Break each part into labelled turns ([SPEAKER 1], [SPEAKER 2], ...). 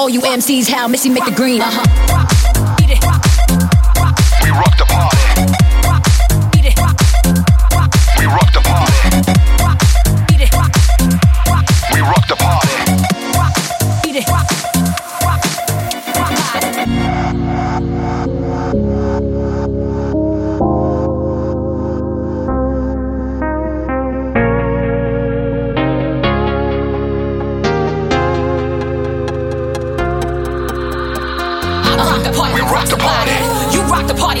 [SPEAKER 1] all you MCs how Missy make the green. Uh-huh. Beat it,
[SPEAKER 2] we rock the party.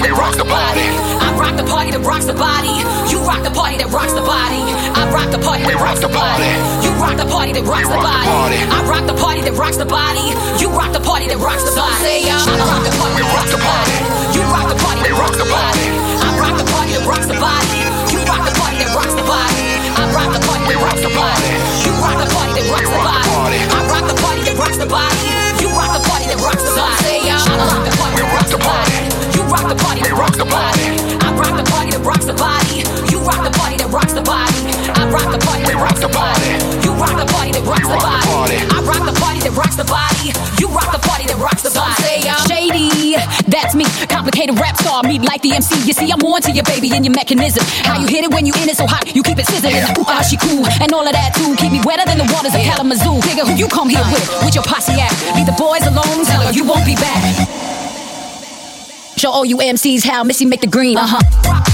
[SPEAKER 2] Party
[SPEAKER 1] that
[SPEAKER 2] We rock
[SPEAKER 1] rocks
[SPEAKER 2] the
[SPEAKER 1] the body. I rock the party that rocks the body. You rock the party that rocks the body. I rock the party
[SPEAKER 2] We
[SPEAKER 1] that
[SPEAKER 2] rock
[SPEAKER 1] rocks
[SPEAKER 2] the
[SPEAKER 1] the body. You rock the party that rocks the body. I rock the party that rocks the body. You rock the party that rocks the body. Say I rock the party
[SPEAKER 2] We
[SPEAKER 1] that
[SPEAKER 2] rock
[SPEAKER 1] rocks
[SPEAKER 2] the
[SPEAKER 1] the body. You rock the party that rocks
[SPEAKER 2] the
[SPEAKER 1] the body. I rock the party that rocks the body. You rock the party that rocks the body. I rock the party
[SPEAKER 2] We
[SPEAKER 1] that
[SPEAKER 2] rock
[SPEAKER 1] rocks
[SPEAKER 2] the
[SPEAKER 1] the body. You rock the party that rocks the body. I rock the party that rocks the body. You rock the party that rocks the body. Say I rock the party
[SPEAKER 2] We
[SPEAKER 1] that
[SPEAKER 2] rock
[SPEAKER 1] rocks
[SPEAKER 2] the
[SPEAKER 1] the body.
[SPEAKER 2] Party.
[SPEAKER 1] You rock the party that rocks
[SPEAKER 2] the
[SPEAKER 1] the body. I rock the party that rocks the body. You rock the party that rocks the body. I rock the party that rocks
[SPEAKER 2] the
[SPEAKER 1] the body. You rock the party that rocks the body. I rock the party that rocks the body. You rock the party that rocks the body. Say I'm shady. That's me. Complicated rap star. Meet like the MC. You see, I'm on to your baby and your mechanism. How you hit it when you in it so hot. You keep it sizzling.
[SPEAKER 2] Yeah.
[SPEAKER 1] Ooh, ah, she cool. And all of that too. Keep me wetter than the waters of Kalamazoo. Nigga, who you come here with? With your posse at. Leave the boys alone. Tell her you won't be back. Show all you MCs how Missy make the green. Uh huh.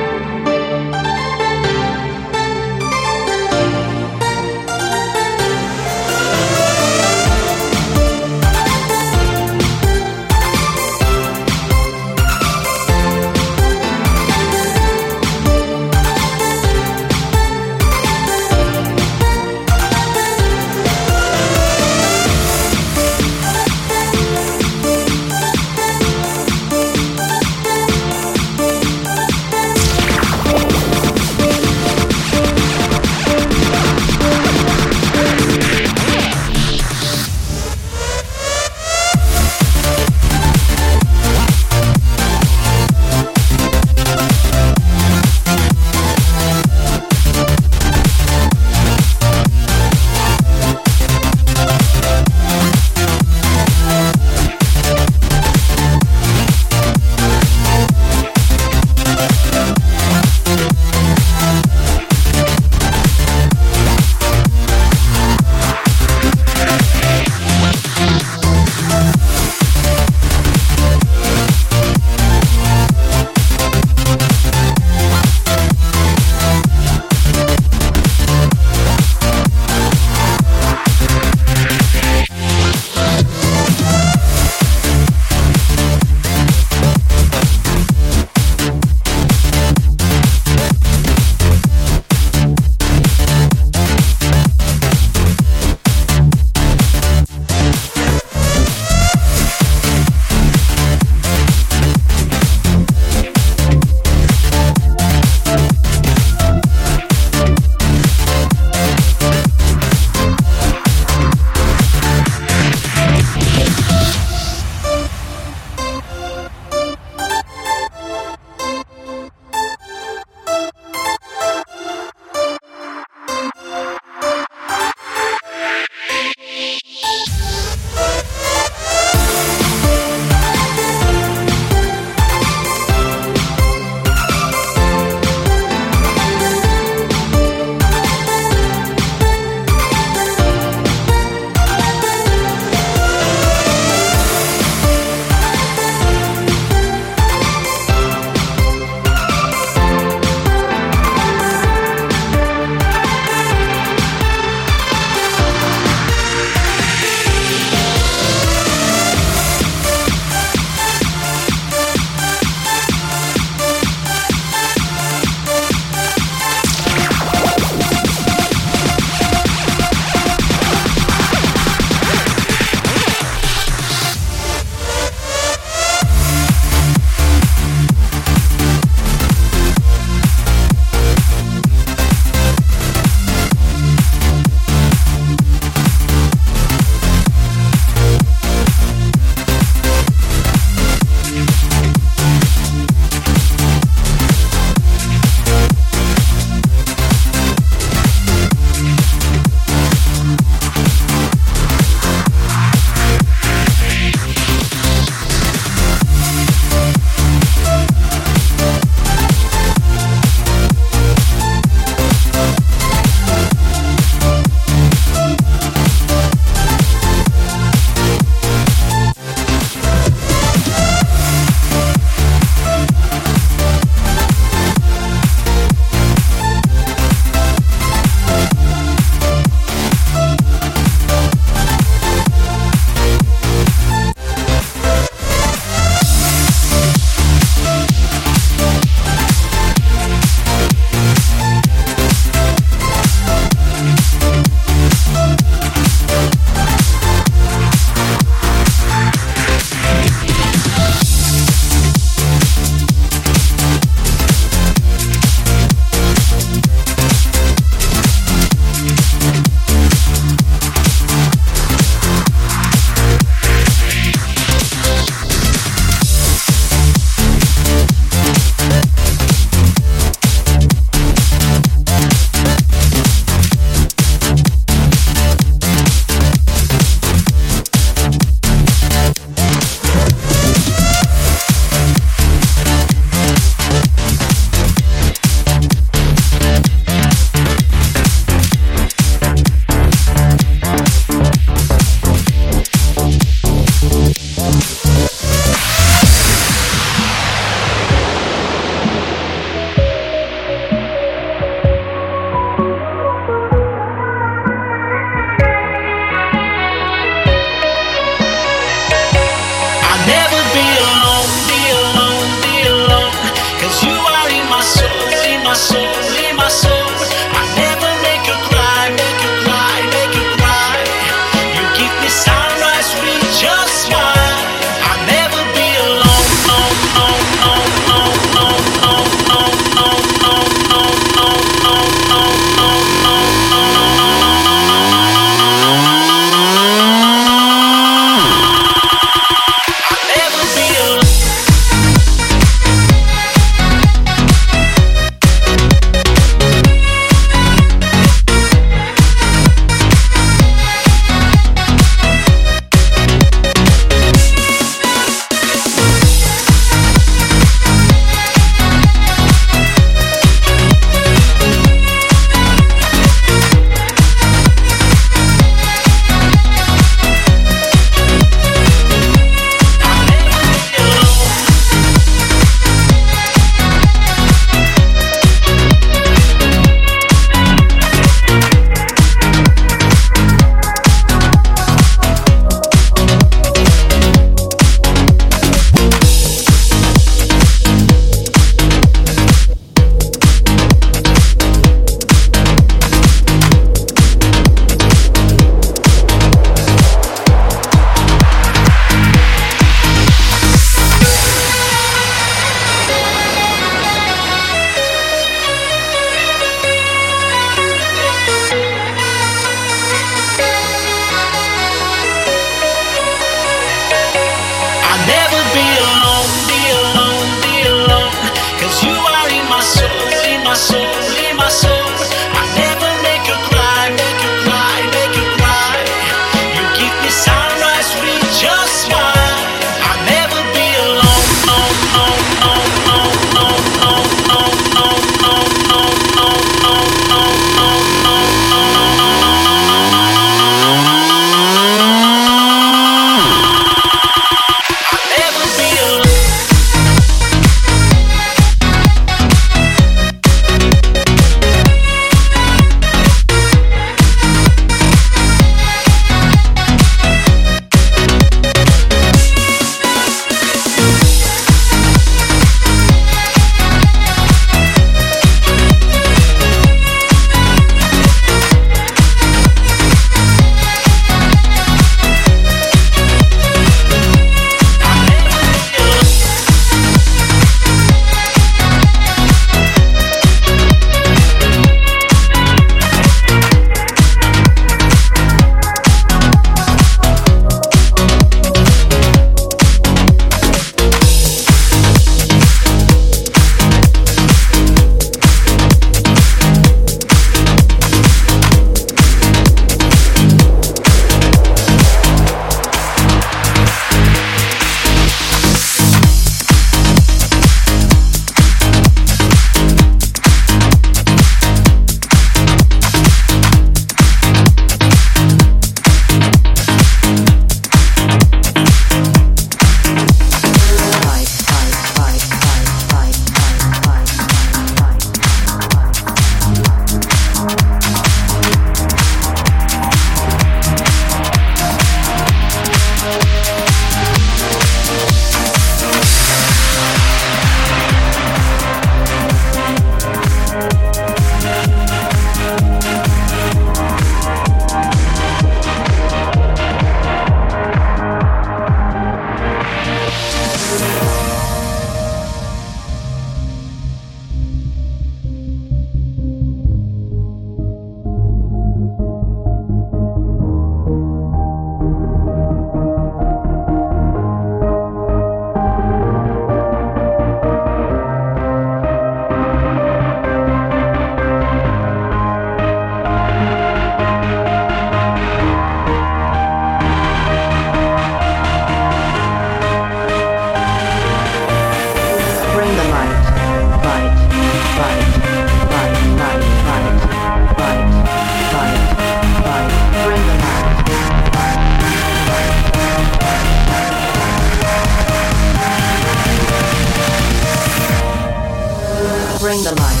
[SPEAKER 2] the line.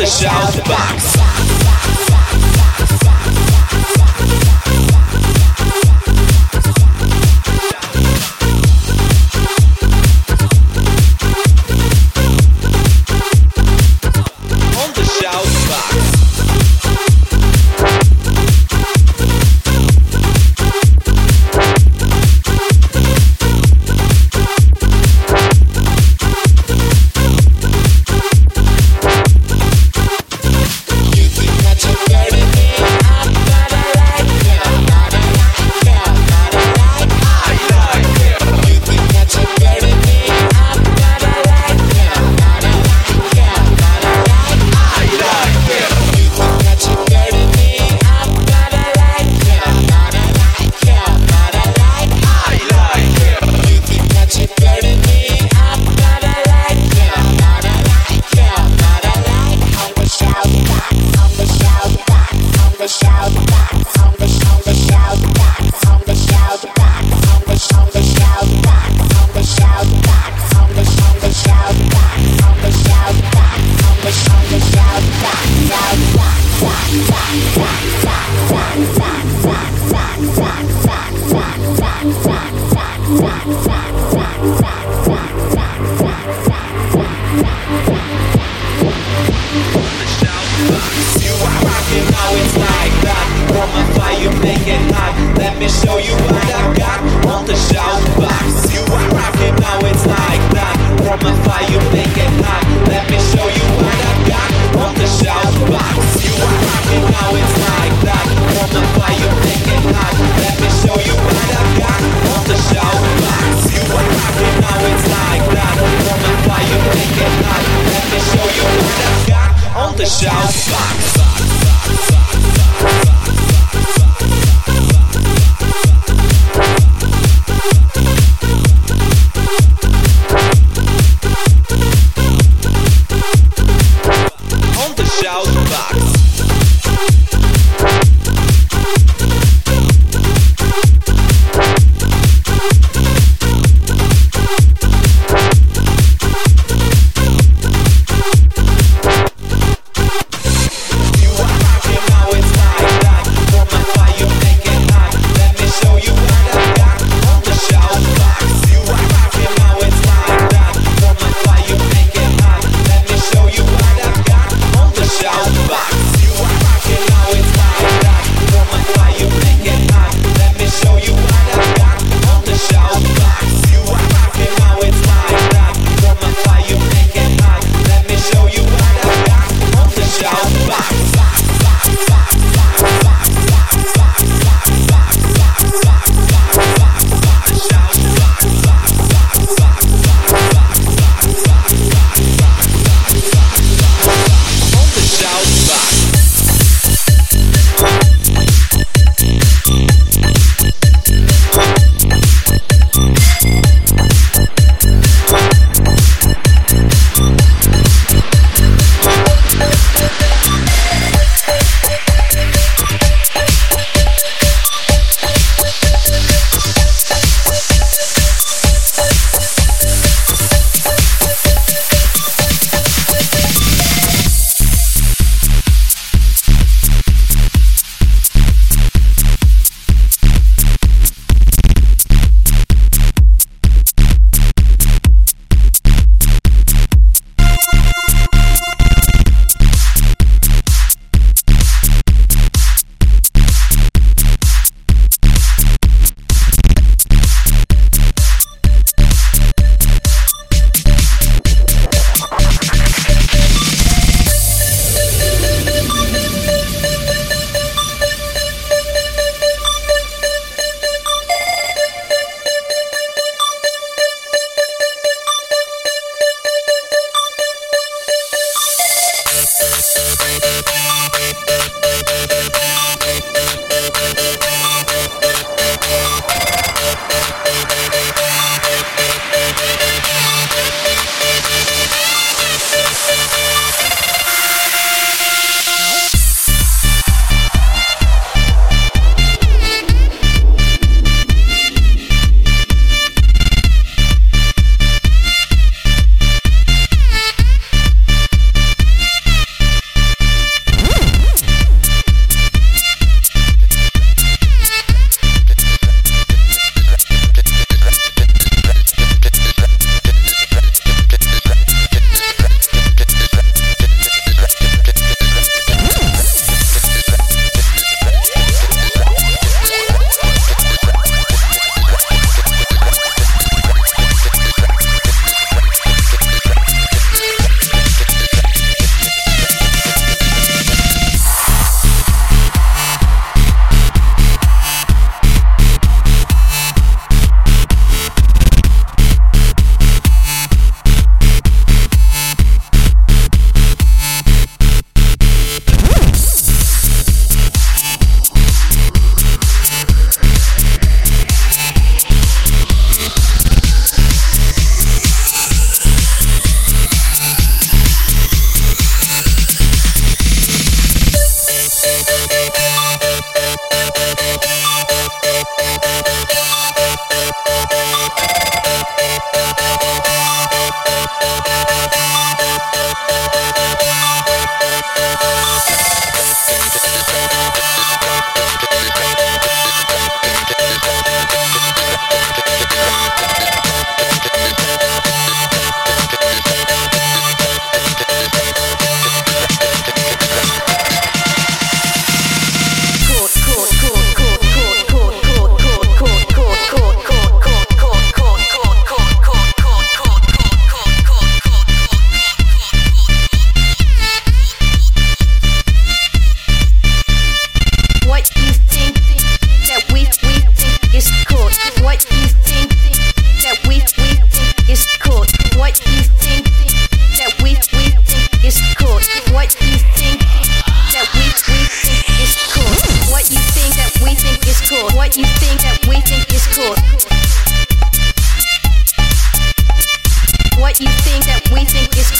[SPEAKER 2] The
[SPEAKER 3] shout box.